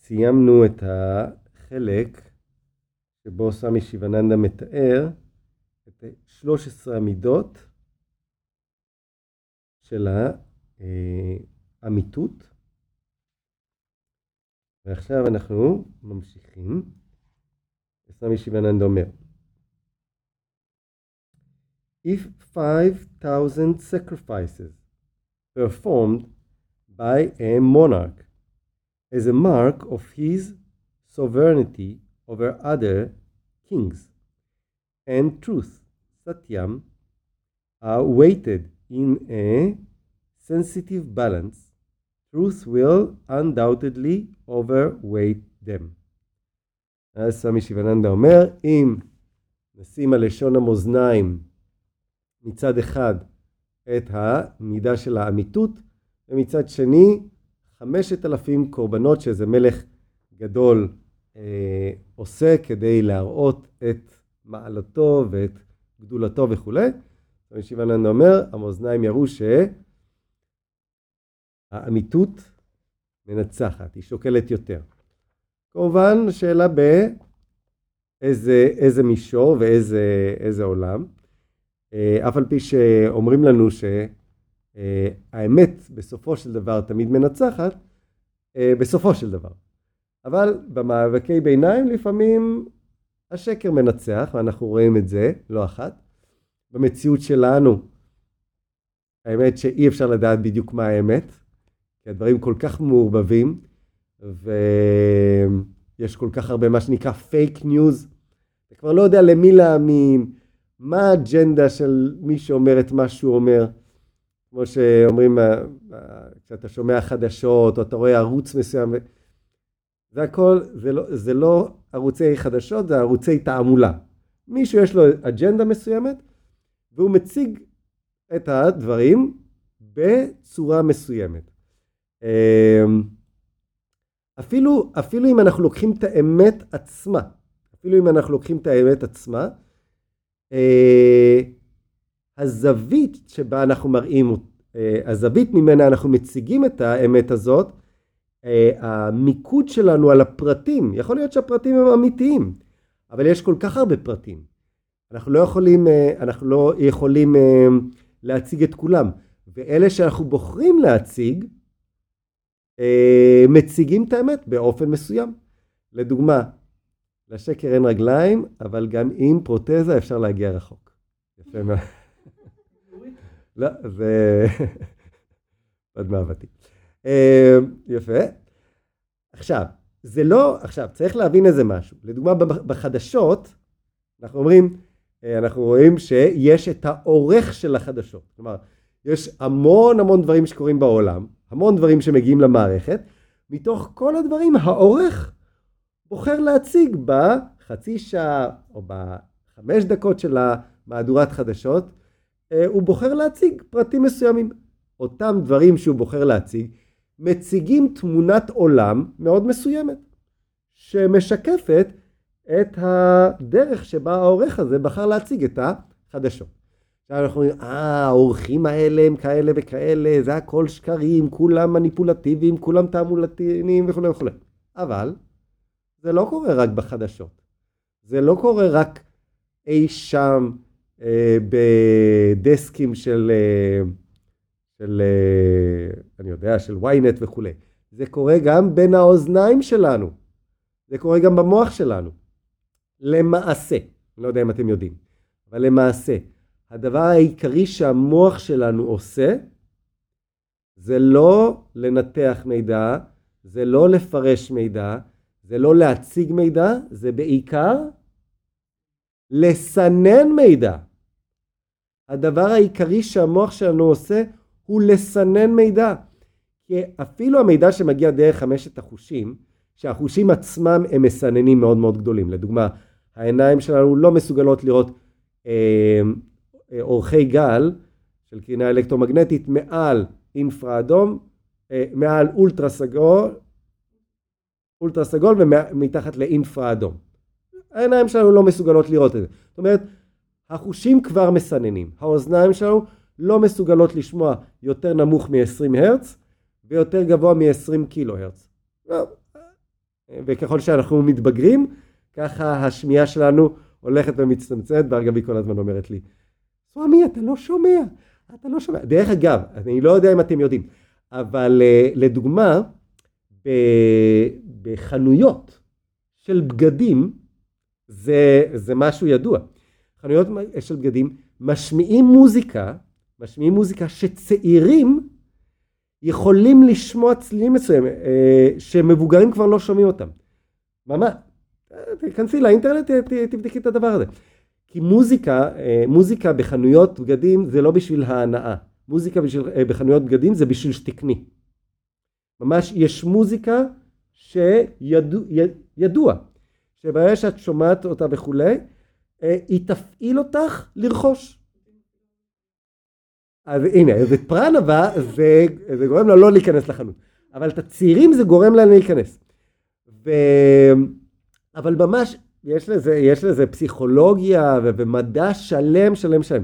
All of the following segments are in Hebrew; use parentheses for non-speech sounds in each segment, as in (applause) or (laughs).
וסיימנו את החלק שבו סמי שיבננדה מתאר את 13 המידות של האמיתות. ועכשיו אנחנו ממשיכים. סמי שיבננדה אומר If 5,000 sacrifices performed by a monarch as a mark of his sovereignty over other kings and truth, satyam, are weighted in a sensitive balance, truth will undoubtedly overweight them. אז סמי שיבננדה אומר, אם נשים על לשון המאזניים מצד אחד את המידה של האמיתות, ומצד שני חמשת אלפים קורבנות שאיזה מלך גדול אה, עושה כדי להראות את מעלתו ואת גדולתו וכולי. רבי שיבננדה אומר, המאזניים יראו שהאמיתות מנצחת, היא שוקלת יותר. כמובן, שאלה באיזה מישור ואיזה עולם. אה, אף על פי שאומרים לנו שהאמת בסופו של דבר תמיד מנצחת, אה, בסופו של דבר. אבל במאבקי ביניים לפעמים השקר מנצח, ואנחנו רואים את זה לא אחת. במציאות שלנו, האמת שאי אפשר לדעת בדיוק מה האמת, כי הדברים כל כך מעורבבים, ויש כל כך הרבה מה שנקרא פייק ניוז. אתה כבר לא יודע למי להאמין, מה האג'נדה של מי שאומר את מה שהוא אומר. כמו שאומרים, אה, אה, כשאתה שומע חדשות, או אתה רואה ערוץ מסוים, זה הכל, זה לא, זה לא ערוצי חדשות, זה ערוצי תעמולה. מישהו יש לו אג'נדה מסוימת, והוא מציג את הדברים בצורה מסוימת. אמ, אפילו, אפילו אם אנחנו לוקחים את האמת עצמה, אפילו אם אנחנו לוקחים את האמת עצמה, אה, הזווית שבה אנחנו מראים, אה, הזווית ממנה אנחנו מציגים את האמת הזאת, אה, המיקוד שלנו על הפרטים, יכול להיות שהפרטים הם אמיתיים, אבל יש כל כך הרבה פרטים. אנחנו לא יכולים, אנחנו לא יכולים להציג את כולם. ואלה שאנחנו בוחרים להציג, מציגים את האמת באופן מסוים. לדוגמה, לשקר אין רגליים, אבל גם עם פרוטזה אפשר להגיע רחוק. יפה מאוד. לא, זה... (laughs) עוד מאהבתי. יפה. עכשיו, זה לא, עכשיו, צריך להבין איזה משהו. לדוגמה, בחדשות, אנחנו אומרים, אה, אנחנו רואים שיש את העורך של החדשות. כלומר, יש המון המון דברים שקורים בעולם, המון דברים שמגיעים למערכת, מתוך כל הדברים העורך בוחר להציג בחצי שעה או בחמש דקות של המהדורת חדשות, אה, הוא בוחר להציג פרטים מסוימים. אותם דברים שהוא בוחר להציג מציגים תמונת עולם מאוד מסוימת, שמשקפת את הדרך שבה העורך הזה בחר להציג את החדשות. עכשיו אנחנו אומרים, אה, העורכים האלה הם כאלה וכאלה, זה הכל שקרים, כולם מניפולטיביים, כולם תעמולתיים וכולי וכולי. אבל זה לא קורה רק בחדשות. זה לא קורה רק אי שם אה, בדסקים של, של, אני יודע, של ynet וכולי. זה קורה גם בין האוזניים שלנו. זה קורה גם במוח שלנו. למעשה, אני לא יודע אם אתם יודעים, אבל למעשה, הדבר העיקרי שהמוח שלנו עושה, זה לא לנתח מידע, זה לא לפרש מידע, זה לא להציג מידע, זה בעיקר לסנן מידע. הדבר העיקרי שהמוח שלנו עושה הוא לסנן מידע. כי אפילו המידע שמגיע דרך חמשת החושים, שהחושים עצמם הם מסננים מאוד מאוד גדולים. לדוגמה, העיניים שלנו לא מסוגלות לראות אה, אורכי גל של קרינה אלקטרומגנטית מעל אינפרה אדום, אה, מעל אולטרה סגול, אולטרה סגול ומתחת לאינפרה אדום. העיניים שלנו לא מסוגלות לראות את זה. זאת אומרת, החושים כבר מסננים. האוזניים שלנו לא מסוגלות לשמוע יותר נמוך מ-20 הרץ, ויותר גבוה מ-20 קילו הרץ. לא. וככל שאנחנו מתבגרים, ככה השמיעה שלנו הולכת ומצטמצמת, ואגב היא כל הזמן אומרת לי, סוואמי, אתה לא שומע, אתה לא שומע. דרך אגב, אני לא יודע אם אתם יודעים, אבל אה, לדוגמה, בחנויות של בגדים, זה, זה משהו ידוע. חנויות של בגדים משמיעים מוזיקה, משמיעים מוזיקה שצעירים יכולים לשמוע צלילים מסוימים, אה, שמבוגרים כבר לא שומעים אותם. ממש, תיכנסי לאינטרנט, תבדקי את הדבר הזה. כי מוזיקה, אה, מוזיקה בחנויות בגדים זה לא בשביל ההנאה. מוזיקה בשביל, אה, בחנויות בגדים זה בשביל שתקני. ממש יש מוזיקה שידוע, שברגע שאת שומעת אותה וכולי, היא תפעיל אותך לרכוש. אז הנה, זה פרנבה, זה, זה גורם לה לא להיכנס לחנות. אבל את הצעירים זה גורם להם להיכנס. ו... אבל ממש, יש לזה, יש לזה פסיכולוגיה ומדע שלם, שלם, שלם.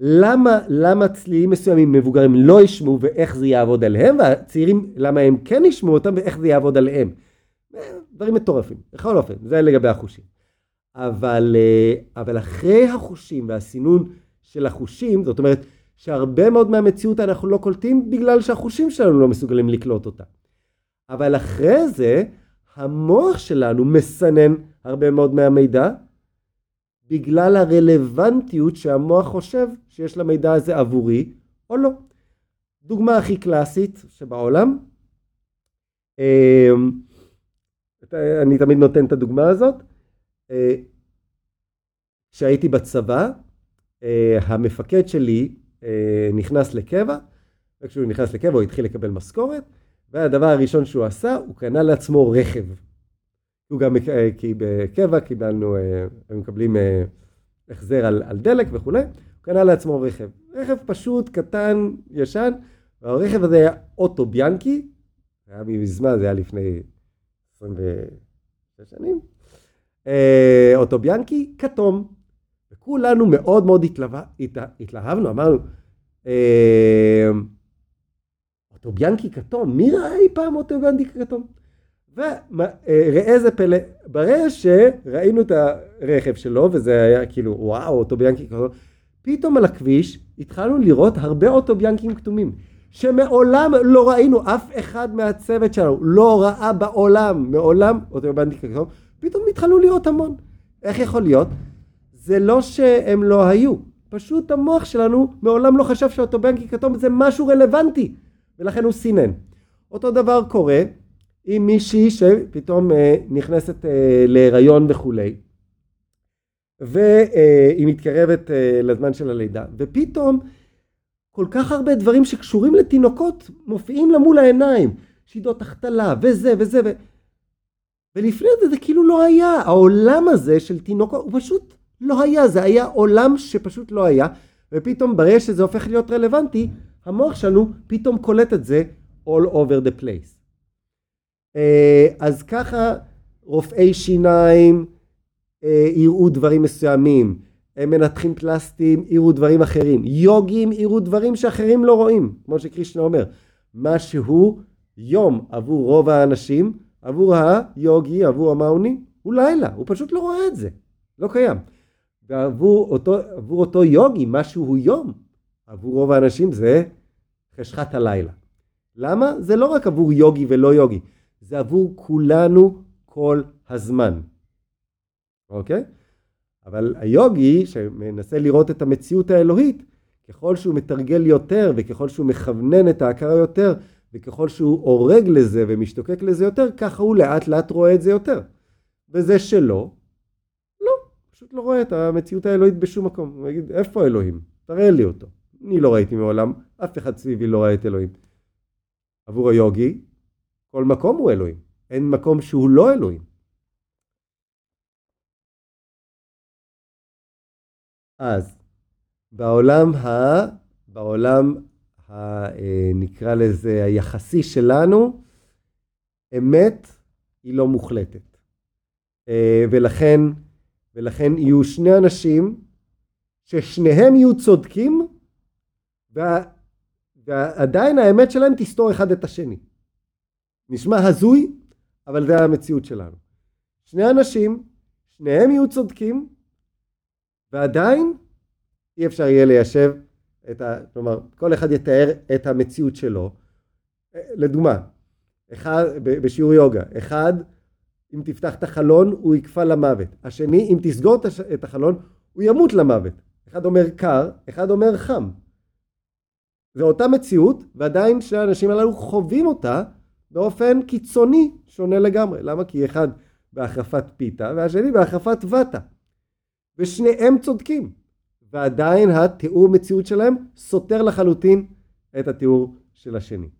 למה, למה צלילים מסוימים מבוגרים לא ישמעו ואיך זה יעבוד עליהם, והצעירים, למה הם כן ישמעו אותם ואיך זה יעבוד עליהם. דברים מטורפים, בכל אופן, זה לגבי החושים. אבל, אה, אבל אחרי החושים והסינון של החושים, זאת אומרת, שהרבה מאוד מהמציאות אנחנו לא קולטים בגלל שהחושים שלנו לא מסוגלים לקלוט אותה. אבל אחרי זה המוח שלנו מסנן הרבה מאוד מהמידע בגלל הרלוונטיות שהמוח חושב שיש למידע הזה עבורי או לא. דוגמה הכי קלאסית שבעולם, אמ, אני תמיד נותן את הדוגמה הזאת, כשהייתי בצבא, אה, המפקד שלי אה, נכנס לקבע, וכשהוא נכנס לקבע הוא התחיל לקבל משכורת, והדבר הראשון שהוא עשה, הוא קנה לעצמו רכב. הוא גם, אה, כי בקבע קיבלנו, אה, הם מקבלים החזר על, על דלק וכולי, הוא קנה לעצמו רכב. רכב פשוט, קטן, ישן, והרכב הזה היה אוטו ביאנקי, זה היה מזמן, זה היה לפני 26 שנים, אוטו ביאנקי, כתום. וכולנו מאוד מאוד התלהב, התלהבנו, אמרנו, אה, אוטוביאנקי כתום, מי ראה אי פעם אוטוביאנקי כתום? וראה זה פלא, ברגע שראינו את הרכב שלו, וזה היה כאילו, וואו, אוטוביאנקי כתום, פתאום על הכביש התחלנו לראות הרבה אוטוביאנקים כתומים, שמעולם לא ראינו, אף אחד מהצוות שלנו לא ראה בעולם, מעולם אוטוביאנקי כתום, פתאום התחלנו לראות המון. איך יכול להיות? זה לא שהם לא היו, פשוט המוח שלנו מעולם לא חשב שאוטובנקי כתום זה משהו רלוונטי, ולכן הוא סינן. אותו דבר קורה עם מישהי שפתאום אה, נכנסת אה, להיריון וכולי, והיא מתקרבת אה, לזמן של הלידה, ופתאום כל כך הרבה דברים שקשורים לתינוקות מופיעים לה מול העיניים, שידות החתלה וזה וזה ו... ולפני זה זה כאילו לא היה, העולם הזה של תינוקות הוא פשוט לא היה, זה היה עולם שפשוט לא היה, ופתאום ברגע שזה הופך להיות רלוונטי, המוח שלנו פתאום קולט את זה all over the place. אה, אז ככה רופאי שיניים אה, יראו דברים מסוימים, מנתחים פלסטיים יראו דברים אחרים, יוגים יראו דברים שאחרים לא רואים, כמו שקרישנה אומר, מה שהוא יום עבור רוב האנשים, עבור היוגי, עבור המאוני, הוא לילה, הוא פשוט לא רואה את זה, לא קיים. ועבור אותו, אותו יוגי, משהו הוא יום, עבור רוב האנשים זה חשכת הלילה. למה? זה לא רק עבור יוגי ולא יוגי, זה עבור כולנו כל הזמן. אוקיי? אבל היוגי שמנסה לראות את המציאות האלוהית, ככל שהוא מתרגל יותר וככל שהוא מכוונן את ההכרה יותר וככל שהוא הורג לזה ומשתוקק לזה יותר, ככה הוא לאט לאט רואה את זה יותר. וזה שלא, פשוט לא רואה את המציאות האלוהית בשום מקום. הוא יגיד, איפה אלוהים? תראה לי אותו. אני לא ראיתי מעולם, אף אחד סביבי לא ראה את אלוהים. עבור היוגי, כל מקום הוא אלוהים. אין מקום שהוא לא אלוהים. אז בעולם ה... בעולם נקרא לזה היחסי שלנו, אמת היא לא מוחלטת. אה, ולכן ולכן יהיו שני אנשים ששניהם יהיו צודקים ועדיין האמת שלהם תסתור אחד את השני. נשמע הזוי, אבל זה המציאות שלנו. שני אנשים, שניהם יהיו צודקים, ועדיין אי אפשר יהיה ליישב את ה... כלומר, כל אחד יתאר את המציאות שלו. לדוגמה, אחד, בשיעור יוגה, אחד, אם תפתח את החלון, הוא יקפא למוות. השני, אם תסגור את החלון, הוא ימות למוות. אחד אומר קר, אחד אומר חם. זו אותה מציאות, ועדיין שני האנשים הללו חווים אותה באופן קיצוני שונה לגמרי. למה? כי אחד בהחרפת פיתה והשני בהחרפת וטה. ושניהם צודקים. ועדיין התיאור מציאות שלהם סותר לחלוטין את התיאור של השני.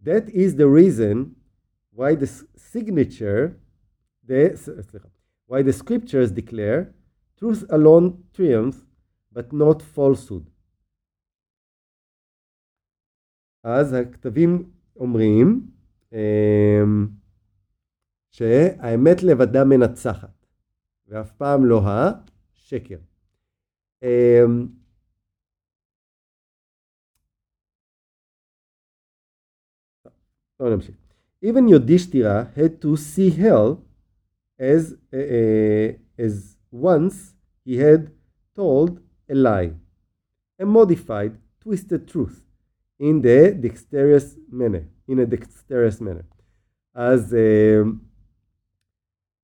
That is the reason why the signature, the, why the scriptures declare truth alone triumphs, but not falsehood. אז הכתבים אומרים שהאמת לבדה מנצחת, ואף פעם לא השקר. בואו נמשיך. Even Yodhishtira had to see hell as, uh, uh, as once he had told a lie, a modified, twisted truth In the dexterous manner, in a dexterous manner. אז, uh,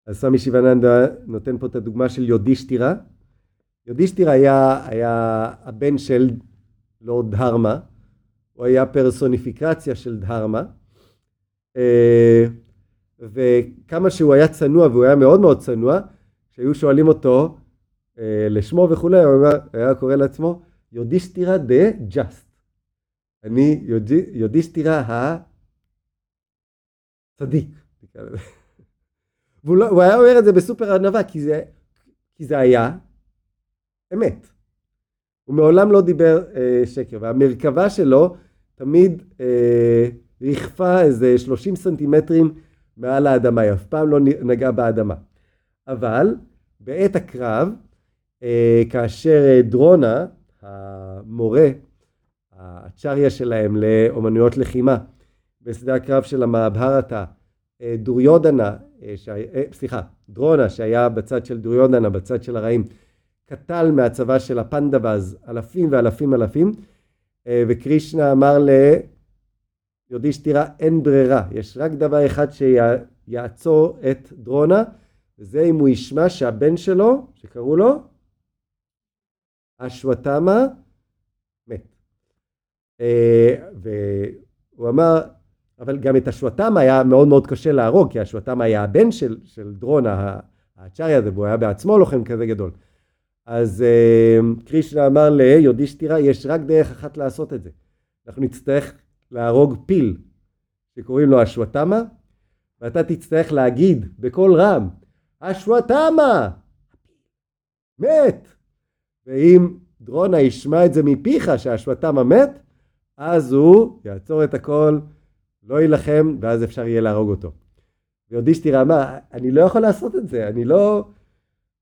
אז סמי שיבננדה נותן פה את הדוגמה של יודישטירה. יודישטירה היה, היה הבן של לורד דהרמה, הוא היה פרסוניפיקציה של דהרמה. אה, וכמה שהוא היה צנוע, והוא היה מאוד מאוד צנוע, כשהיו שואלים אותו אה, לשמו וכולי, הוא היה קורא לעצמו יודיסטירה דה ג'אסט. אני יודיסטירה הצדיק. והוא לא, היה אומר את זה בסופר ענווה, כי זה, היה אמת. הוא מעולם לא דיבר אה, שקר, והמרכבה שלו תמיד אה, ריחפה איזה 30 סנטימטרים מעל האדמה, היא אף פעם לא נגעה באדמה. אבל בעת הקרב, אה, כאשר דרונה, המורה, הצ'ריה שלהם לאומנויות לחימה, בשדה הקרב של המאבהרתה, אה, דוריודנה, סליחה, דרונה שהיה בצד של דוריודנה, בצד של הרעים, קטל מהצבא של הפנדבאז אלפים ואלפים אלפים, וקרישנה אמר יודישטירה אין ברירה, יש רק דבר אחד שיעצור את דרונה, וזה אם הוא ישמע שהבן שלו, שקראו לו. אה, והוא אמר, אבל גם את אשוותמה היה מאוד מאוד קשה להרוג, כי אשוותמה היה הבן של, של דרונה, האצ'ריה הזה, והוא היה בעצמו לוחם כזה גדול. אז אה, קרישנה אמר ליודישטירה, יש רק דרך אחת לעשות את זה. אנחנו נצטרך להרוג פיל שקוראים לו אשוותמה, ואתה תצטרך להגיד בקול רם, אשוותמה! מת! ואם דרונה ישמע את זה מפיך שאשוותמה מת, אז הוא יעצור את הכל, לא יילחם, ואז אפשר יהיה להרוג אותו. ויודישטירה אמר, אני לא יכול לעשות את זה, אני לא,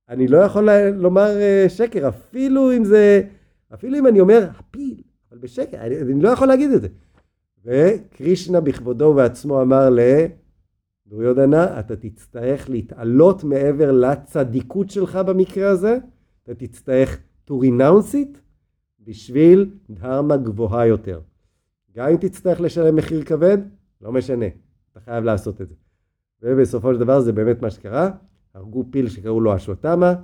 אני לא יכול לומר אה, שקר, אפילו אם זה, אפילו אם אני אומר הפיל, אבל בשקר, אני, אני לא יכול להגיד את זה. וקרישנה בכבודו ובעצמו אמר לדוריודנה, אתה תצטרך להתעלות מעבר לצדיקות שלך במקרה הזה, אתה תצטרך to renounce it בשביל דהרמה גבוהה יותר. גם אם תצטרך לשלם מחיר כבד, לא משנה, אתה חייב לעשות את זה. ובסופו של דבר זה באמת מה שקרה, הרגו פיל שקראו לו אשוותמה,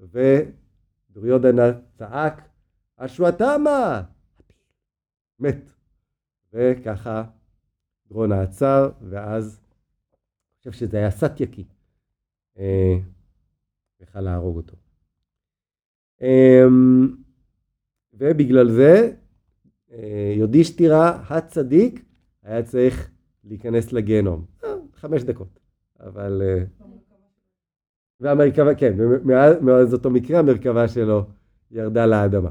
ודוריודנה צעק, אשוותמה! מת. וככה דרונה עצר, ואז, אני חושב שזה היה סטייקי, אה, יכל להרוג אותו. אמ, ובגלל זה אה, יודישטירה הצדיק היה צריך להיכנס לגיהנום. אה, חמש דקות, אבל... והמרכבה, כן, מאז אותו מקרה המרכבה שלו ירדה לאדמה.